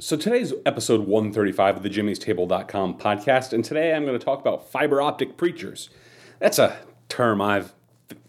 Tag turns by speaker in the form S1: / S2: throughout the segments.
S1: So today's episode 135 of the Jimmy's Table.com podcast, and today I'm going to talk about fiber optic preachers. That's a term I've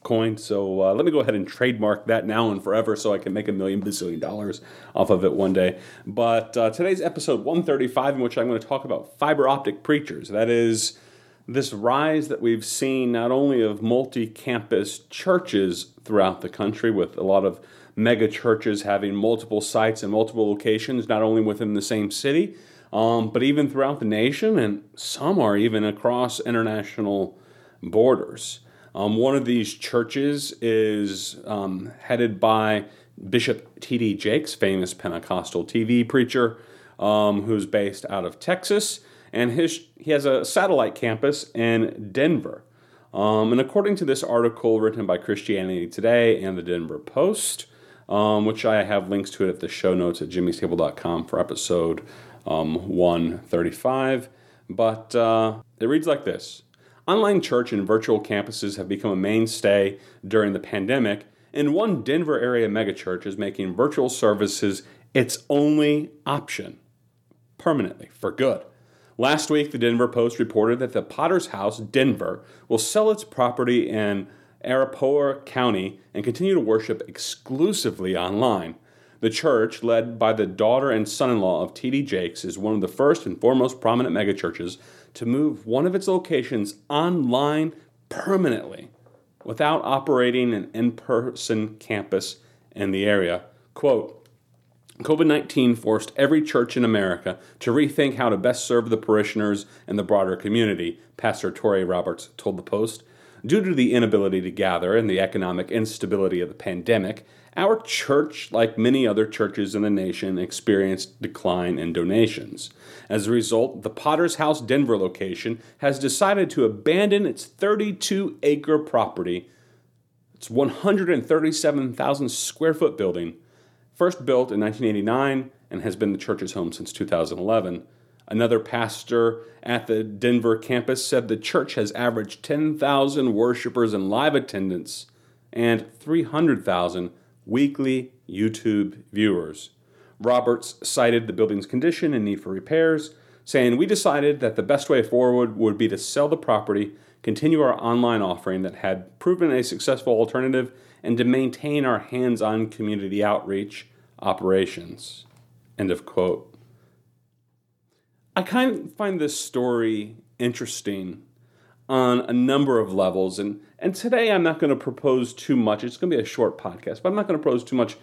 S1: coined, so uh, let me go ahead and trademark that now and forever so I can make a million bazillion dollars off of it one day. But uh, today's episode 135, in which I'm going to talk about fiber optic preachers. That is this rise that we've seen not only of multi campus churches throughout the country with a lot of mega churches having multiple sites and multiple locations, not only within the same city, um, but even throughout the nation, and some are even across international borders. Um, one of these churches is um, headed by Bishop T.D. Jakes, famous Pentecostal TV preacher, um, who's based out of Texas, and his he has a satellite campus in Denver. Um, and according to this article written by Christianity Today and the Denver Post, um, which I have links to it at the show notes at jimmystable.com for episode um, 135. But uh, it reads like this Online church and virtual campuses have become a mainstay during the pandemic, and one Denver area megachurch is making virtual services its only option permanently for good. Last week, the Denver Post reported that the Potter's House, Denver, will sell its property in Arapahoe County and continue to worship exclusively online. The church, led by the daughter and son in law of T.D. Jakes, is one of the first and foremost prominent megachurches to move one of its locations online permanently without operating an in person campus in the area. Quote, COVID 19 forced every church in America to rethink how to best serve the parishioners and the broader community, Pastor Touré Roberts told the Post. Due to the inability to gather and the economic instability of the pandemic, our church, like many other churches in the nation, experienced decline in donations. As a result, the Potter's House Denver location has decided to abandon its 32 acre property. It's 137,000 square foot building, first built in 1989 and has been the church's home since 2011. Another pastor at the Denver campus said the church has averaged 10,000 worshipers in live attendance and 300,000 weekly YouTube viewers. Roberts cited the building's condition and need for repairs, saying, We decided that the best way forward would be to sell the property, continue our online offering that had proven a successful alternative, and to maintain our hands on community outreach operations. End of quote. I kind of find this story interesting on a number of levels. And, and today I'm not going to propose too much. It's going to be a short podcast, but I'm not going to propose too much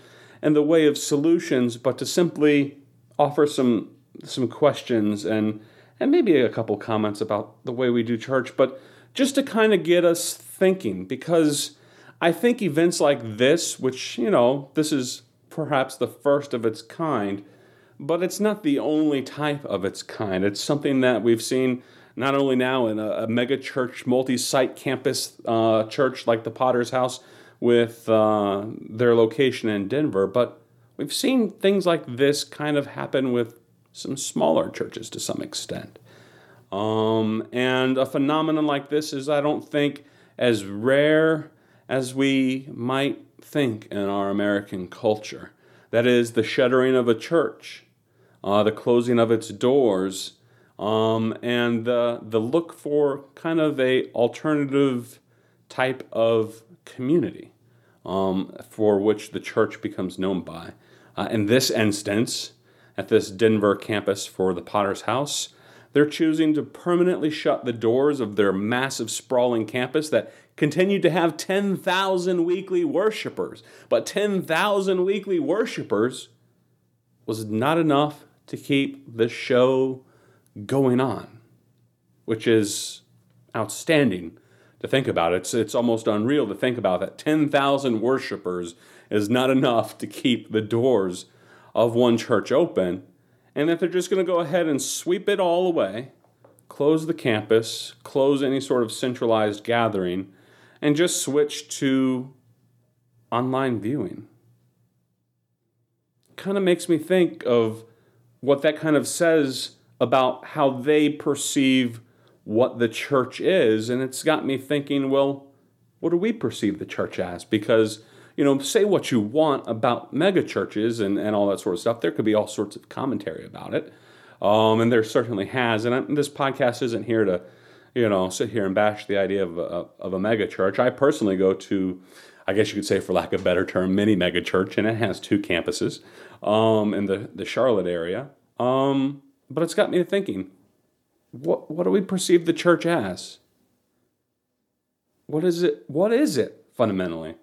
S1: in the way of solutions, but to simply offer some some questions and and maybe a couple comments about the way we do church, but just to kind of get us thinking because I think events like this, which, you know, this is perhaps the first of its kind, but it's not the only type of its kind. It's something that we've seen not only now in a, a mega church, multi site campus uh, church like the Potter's House with uh, their location in Denver, but we've seen things like this kind of happen with some smaller churches to some extent. Um, and a phenomenon like this is, I don't think, as rare as we might think in our American culture. That is, the shuttering of a church, uh, the closing of its doors, um, and the, the look for kind of a alternative type of community um, for which the church becomes known by. Uh, in this instance, at this Denver campus for the Potter's House, they're choosing to permanently shut the doors of their massive, sprawling campus that continued to have 10,000 weekly worshipers. But 10,000 weekly worshipers was not enough to keep the show going on, which is outstanding to think about. It's, it's almost unreal to think about that 10,000 worshipers is not enough to keep the doors of one church open, and that they're just going to go ahead and sweep it all away, close the campus, close any sort of centralized gathering, and just switch to online viewing. Kind of makes me think of what that kind of says about how they perceive what the church is. And it's got me thinking, well, what do we perceive the church as? Because, you know, say what you want about mega churches and, and all that sort of stuff. There could be all sorts of commentary about it. Um, and there certainly has. And I, this podcast isn't here to, you know, sit here and bash the idea of a, of a mega church. I personally go to, I guess you could say, for lack of a better term, mini mega church, and it has two campuses um, in the, the Charlotte area. Um, but it's got me thinking what, what do we perceive the church as? What is it? What is it fundamentally?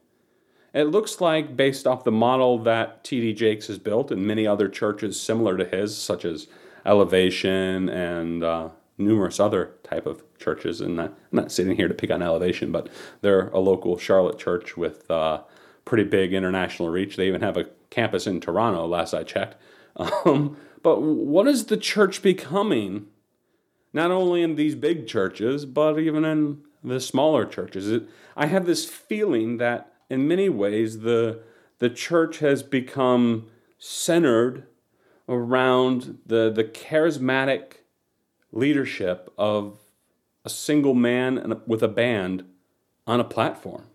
S1: It looks like, based off the model that T.D. Jakes has built and many other churches similar to his, such as Elevation and uh, numerous other type of churches. And I'm not sitting here to pick on Elevation, but they're a local Charlotte church with uh, pretty big international reach. They even have a campus in Toronto, last I checked. Um, but what is the church becoming? Not only in these big churches, but even in the smaller churches. It, I have this feeling that in many ways the the church has become centered around the the charismatic leadership of a single man with a band on a platform.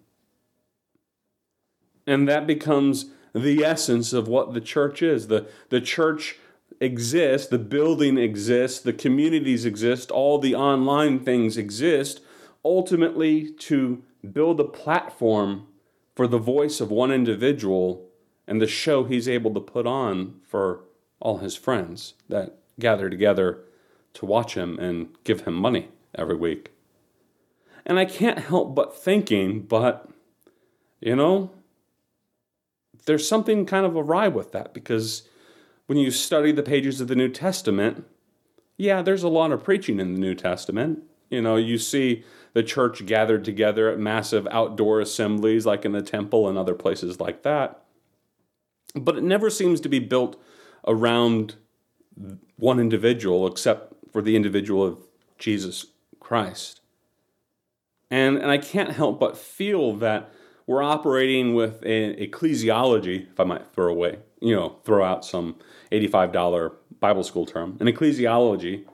S1: And that becomes the essence of what the church is. The, the church exists, the building exists, the communities exist, all the online things exist, ultimately to build a platform for the voice of one individual and the show he's able to put on for all his friends that gather together to watch him and give him money every week. And I can't help but thinking, but, you know, there's something kind of awry with that because when you study the pages of the New Testament, yeah, there's a lot of preaching in the New Testament. You know, you see the church gathered together at massive outdoor assemblies like in the temple and other places like that. But it never seems to be built around one individual except for the individual of Jesus Christ. And, and I can't help but feel that we're operating with an ecclesiology, if I might throw away, you know, throw out some $85 Bible school term, an ecclesiology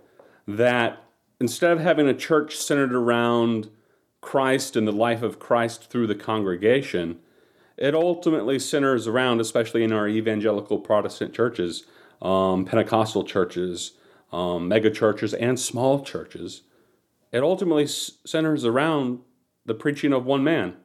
S1: that instead of having a church centered around Christ and the life of Christ through the congregation, it ultimately centers around, especially in our evangelical Protestant churches, um, Pentecostal churches, um, mega churches, and small churches, it ultimately centers around the preaching of one man,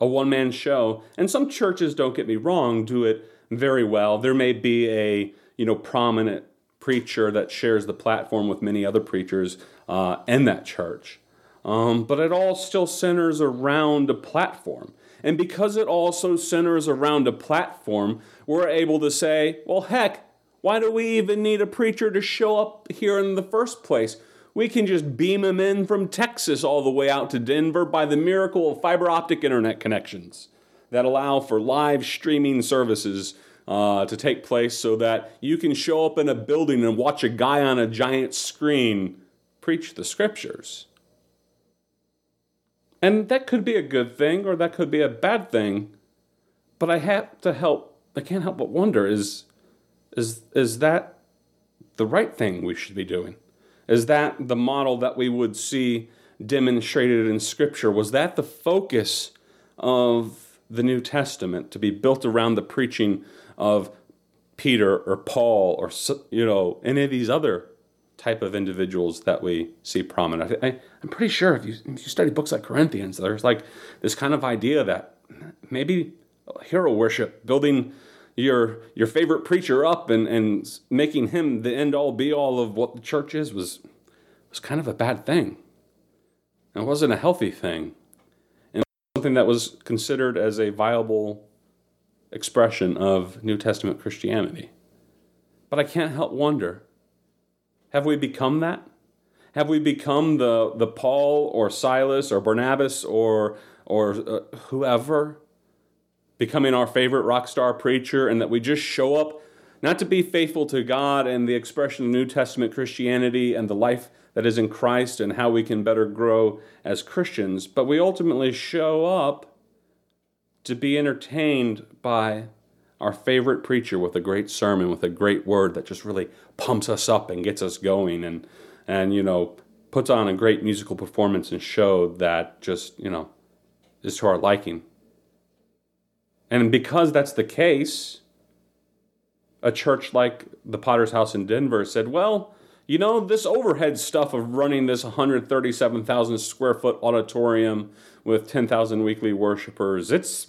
S1: a one man show. And some churches, don't get me wrong, do it very well. There may be a you know prominent preacher that shares the platform with many other preachers uh, in that church. Um, but it all still centers around a platform. And because it also centers around a platform, we're able to say, well, heck, why do we even need a preacher to show up here in the first place? We can just beam them in from Texas all the way out to Denver by the miracle of fiber optic internet connections that allow for live streaming services uh, to take place so that you can show up in a building and watch a guy on a giant screen preach the scriptures. And that could be a good thing or that could be a bad thing, but I have to help, I can't help but wonder is is, is that the right thing we should be doing? Is that the model that we would see demonstrated in Scripture? Was that the focus of the New Testament to be built around the preaching of Peter or Paul or you know any of these other type of individuals that we see prominent? I, am pretty sure if you, if you study books like Corinthians, there's like this kind of idea that maybe hero worship, building your your favorite preacher up and, and making him the end all be all of what the church is was was kind of a bad thing. It wasn't a healthy thing. And something that was considered as a viable expression of New Testament Christianity. But I can't help wonder have we become that? Have we become the, the Paul or Silas or Barnabas or, or uh, whoever becoming our favorite rock star preacher and that we just show up not to be faithful to God and the expression of New Testament Christianity and the life that is in Christ and how we can better grow as Christians, but we ultimately show up to be entertained by our favorite preacher with a great sermon, with a great word that just really pumps us up and gets us going and, and you know, puts on a great musical performance and show that just, you know, is to our liking. And because that's the case, a church like the Potter's House in Denver said, well, you know, this overhead stuff of running this 137,000 square foot auditorium with 10,000 weekly worshipers, it's,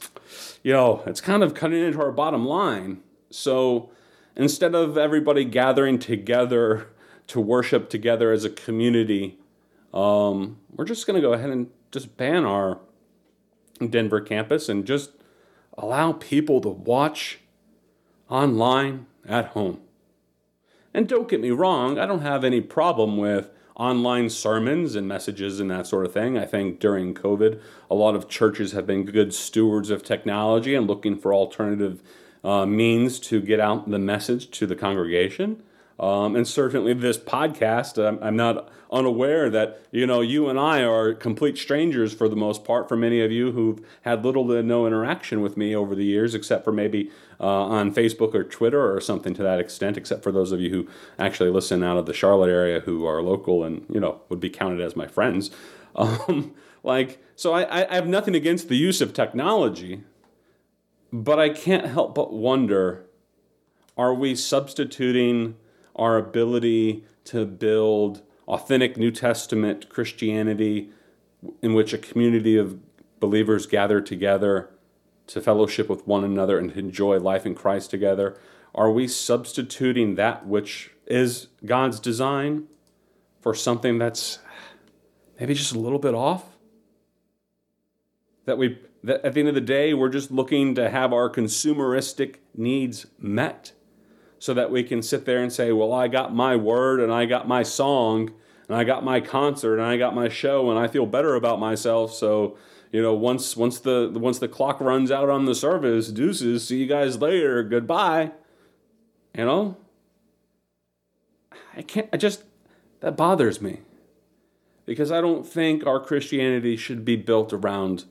S1: you know, it's kind of cutting into our bottom line. So instead of everybody gathering together to worship together as a community, um, we're just going to go ahead and just ban our Denver campus and just allow people to watch online at home. And don't get me wrong, I don't have any problem with online sermons and messages and that sort of thing. I think during COVID, a lot of churches have been good stewards of technology and looking for alternative uh, means to get out the message to the congregation. Um, and certainly this podcast, I'm, I'm, not unaware that, you know, you and I are complete strangers for the most part for many of you who've had little to no interaction with me over the years, except for maybe uh, on Facebook or Twitter or something to that extent, except for those of you who actually listen out of the Charlotte area who are local and, you know, would be counted as my friends. Um, like, so I, I have nothing against the use of technology, but I can't help but wonder are we substituting our ability to build authentic New Testament Christianity in which a community of believers gather together to fellowship with one another and enjoy life in Christ together? Are we substituting that which is God's design for something that's maybe just a little bit off? That we that at the end of the day we're just looking to have our consumeristic needs met so that we can sit there and say, well, I got my word and I got my song and I got my concert and I got my show and I feel better about myself. So, you know, once once the once the clock runs out on the service, deuces, see you guys later, goodbye. You know? I can't I just that bothers me. Because I don't think our Christianity should be built around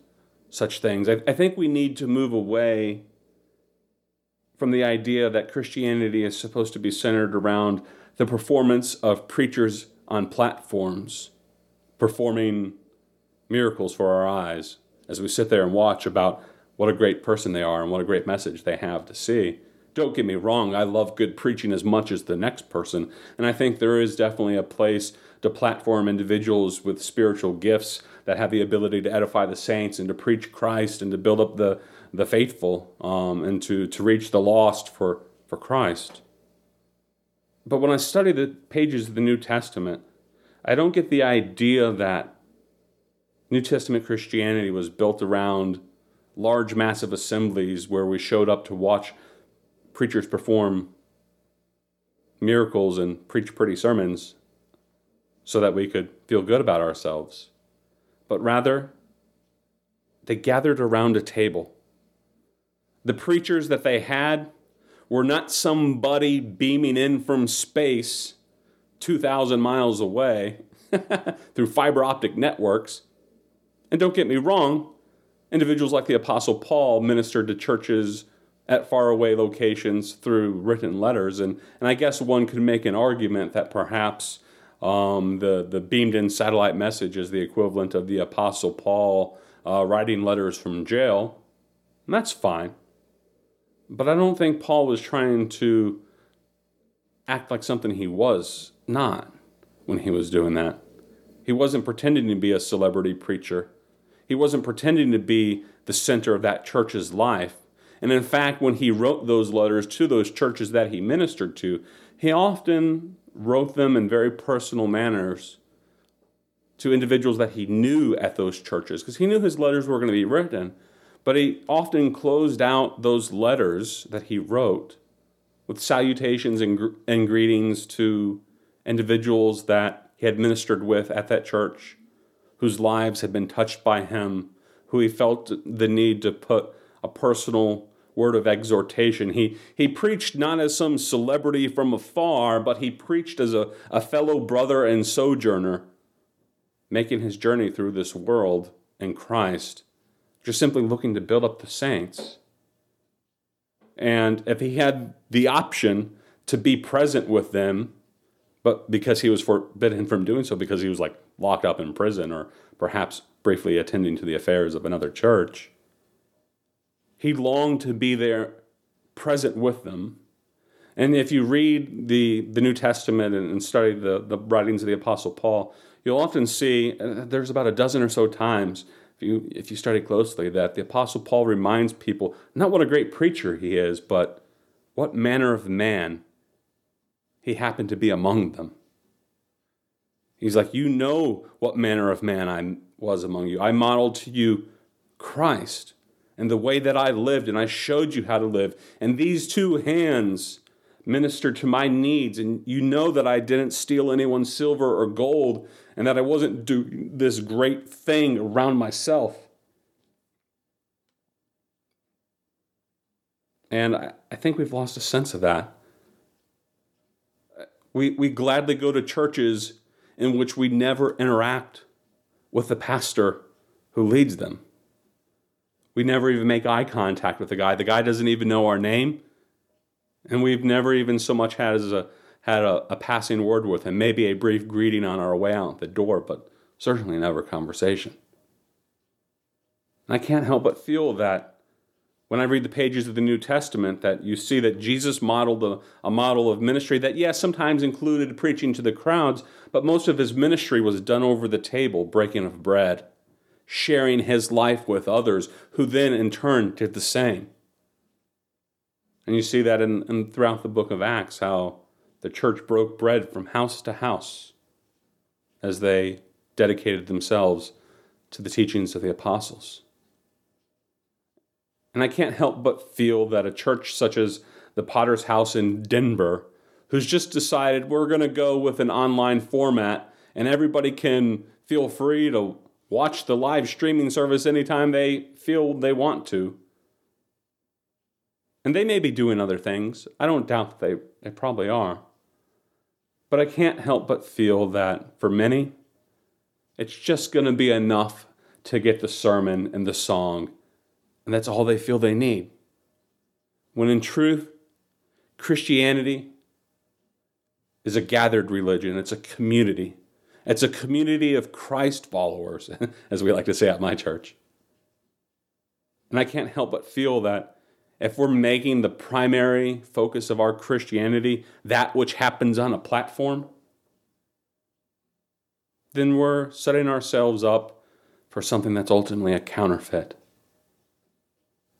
S1: such things. I, I think we need to move away from the idea that Christianity is supposed to be centered around the performance of preachers on platforms performing miracles for our eyes as we sit there and watch about what a great person they are and what a great message they have to see. Don't get me wrong, I love good preaching as much as the next person, and I think there is definitely a place to platform individuals with spiritual gifts that have the ability to edify the saints and to preach Christ and to build up the the faithful um, and to, to reach the lost for, for Christ. But when I study the pages of the New Testament, I don't get the idea that New Testament Christianity was built around large, massive assemblies where we showed up to watch preachers perform miracles and preach pretty sermons so that we could feel good about ourselves. But rather, they gathered around a table the preachers that they had were not somebody beaming in from space 2,000 miles away through fiber optic networks. And don't get me wrong, individuals like the Apostle Paul ministered to churches at faraway locations through written letters. And, and I guess one could make an argument that perhaps um, the, the beamed in satellite message is the equivalent of the Apostle Paul uh, writing letters from jail. And that's fine. But I don't think Paul was trying to act like something he was not when he was doing that. He wasn't pretending to be a celebrity preacher. He wasn't pretending to be the center of that church's life. And in fact, when he wrote those letters to those churches that he ministered to, he often wrote them in very personal manners to individuals that he knew at those churches because he knew his letters were going to be written. But he often closed out those letters that he wrote with salutations and, and greetings to individuals that he had ministered with at that church, whose lives had been touched by him, who he felt the need to put a personal word of exhortation. He, he preached not as some celebrity from afar, but he preached as a, a fellow brother and sojourner, making his journey through this world in Christ, just simply looking to build up the saints. And if he had the option to be present with them, but because he was forbidden from doing so because he was like locked up in prison or perhaps briefly attending to the affairs of another church, he longed to be there present with them. And if you read the, the New Testament and, and study the, the writings of the Apostle Paul, you'll often see uh, there's about a dozen or so times, if you, if you study closely, that the Apostle Paul reminds people not what a great preacher he is, but what manner of man he happened to be among them. He's like, You know what manner of man I was among you. I modeled to you Christ and the way that I lived, and I showed you how to live. And these two hands ministered to my needs. And you know that I didn't steal anyone's silver or gold, and that I wasn't doing this great thing around myself. And I, think we've lost a sense of that. We, we gladly go to churches in which we never interact with the pastor who leads them. We never even make eye contact with the guy. The guy doesn't even know our name. And we've never even so much had as a had a, a passing word with him, maybe a brief greeting on our way out the door, but certainly never conversation. And I can't help but feel that when I read the pages of the New Testament, that you see that Jesus modeled a, a, model of ministry that, yes, sometimes included preaching to the crowds, but most of his ministry was done over the table, breaking of bread sharing his life with others, who then in turn did the same. And you see that in, in, throughout the book of Acts, how the church broke bread from house to house as they dedicated themselves to the teachings of the apostles. And I can't help but feel that a church such as the Potter's House in Denver, who's just decided we're going to go with an online format and everybody can feel free to watch the live streaming service anytime they feel they want to. And they may be doing other things. I don't doubt that they, they probably are. But I can't help but feel that for many, it's just going to be enough to get the sermon and the song, and that's all they feel they need. When in truth, Christianity is a gathered religion, it's a community. It's a community of Christ followers, as we like to say at my church. And I can't help but feel that if we're making the primary focus of our Christianity that which happens on a platform, then we're setting ourselves up for something that's ultimately a counterfeit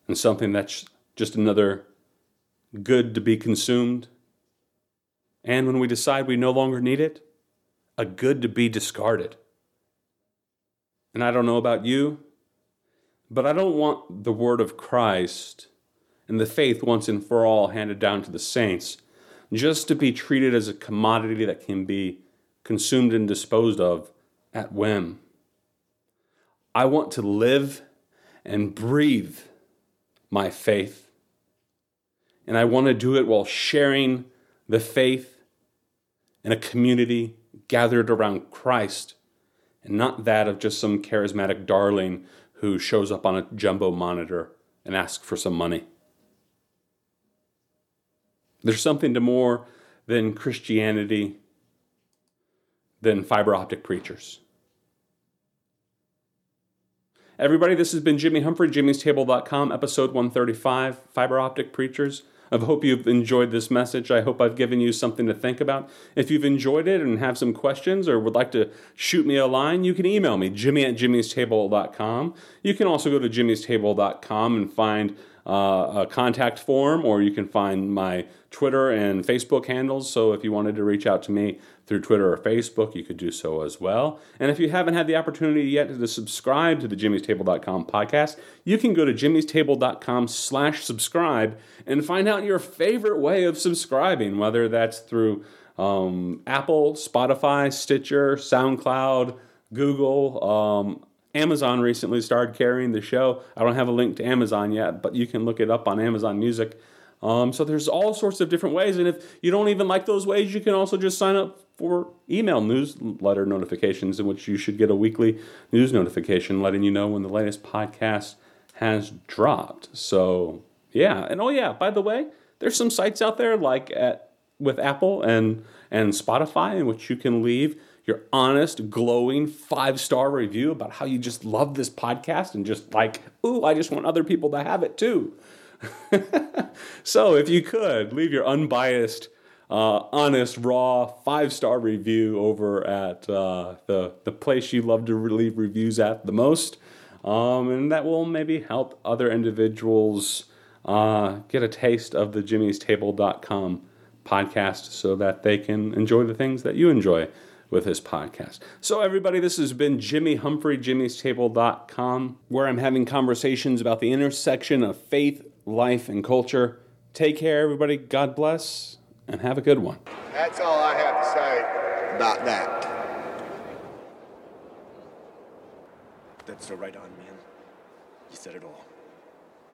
S1: and something that's just another good to be consumed. And when we decide we no longer need it, a good to be discarded. And I don't know about you, but I don't want the word of Christ and the faith once and for all handed down to the saints just to be treated as a commodity that can be consumed and disposed of at whim. I want to live and breathe my faith. And I want to do it while sharing the faith in a community gathered around Christ and not that of just some charismatic darling who shows up on a jumbo monitor and asks for some money. There's something to more than Christianity, than fiber optic preachers. Everybody, this has been Jimmy Humphrey, jimmystable.com, episode 135, Fiber Optic Preachers. I hope you've enjoyed this message. I hope I've given you something to think about. If you've enjoyed it and have some questions or would like to shoot me a line, you can email me, jimmy at jimmystable.com. You can also go to jimmystable.com and find uh, a contact form, or you can find my Twitter and Facebook handles. So if you wanted to reach out to me through Twitter or Facebook, you could do so as well. And if you haven't had the opportunity yet to subscribe to the jimmystable.com podcast, you can go to jimmystable.com slash subscribe and find out your favorite way of subscribing, whether that's through um, Apple, Spotify, Stitcher, SoundCloud, Google, um, Amazon recently started carrying the show. I don't have a link to Amazon yet, but you can look it up on Amazon Music. Um, so there's all sorts of different ways, and if you don't even like those ways, you can also just sign up for email newsletter notifications, in which you should get a weekly news notification letting you know when the latest podcast has dropped. So yeah, and oh yeah, by the way, there's some sites out there like at with Apple and and Spotify in which you can leave your honest, glowing five star review about how you just love this podcast and just like, ooh, I just want other people to have it too. so if you could leave your unbiased, uh, honest, raw five star review over at uh, the the place you love to leave reviews at the most, um, and that will maybe help other individuals uh, get a taste of the Jimmy'sTable.com podcast so that they can enjoy the things that you enjoy with this podcast. So, everybody, this has been Jimmy Humphrey, jimmy'stable.com, where I'm having conversations about the intersection of faith, life, and culture. Take care, everybody. God bless, and have a good one.
S2: That's all I have to say about that.
S3: That's the right on, man. You said it all.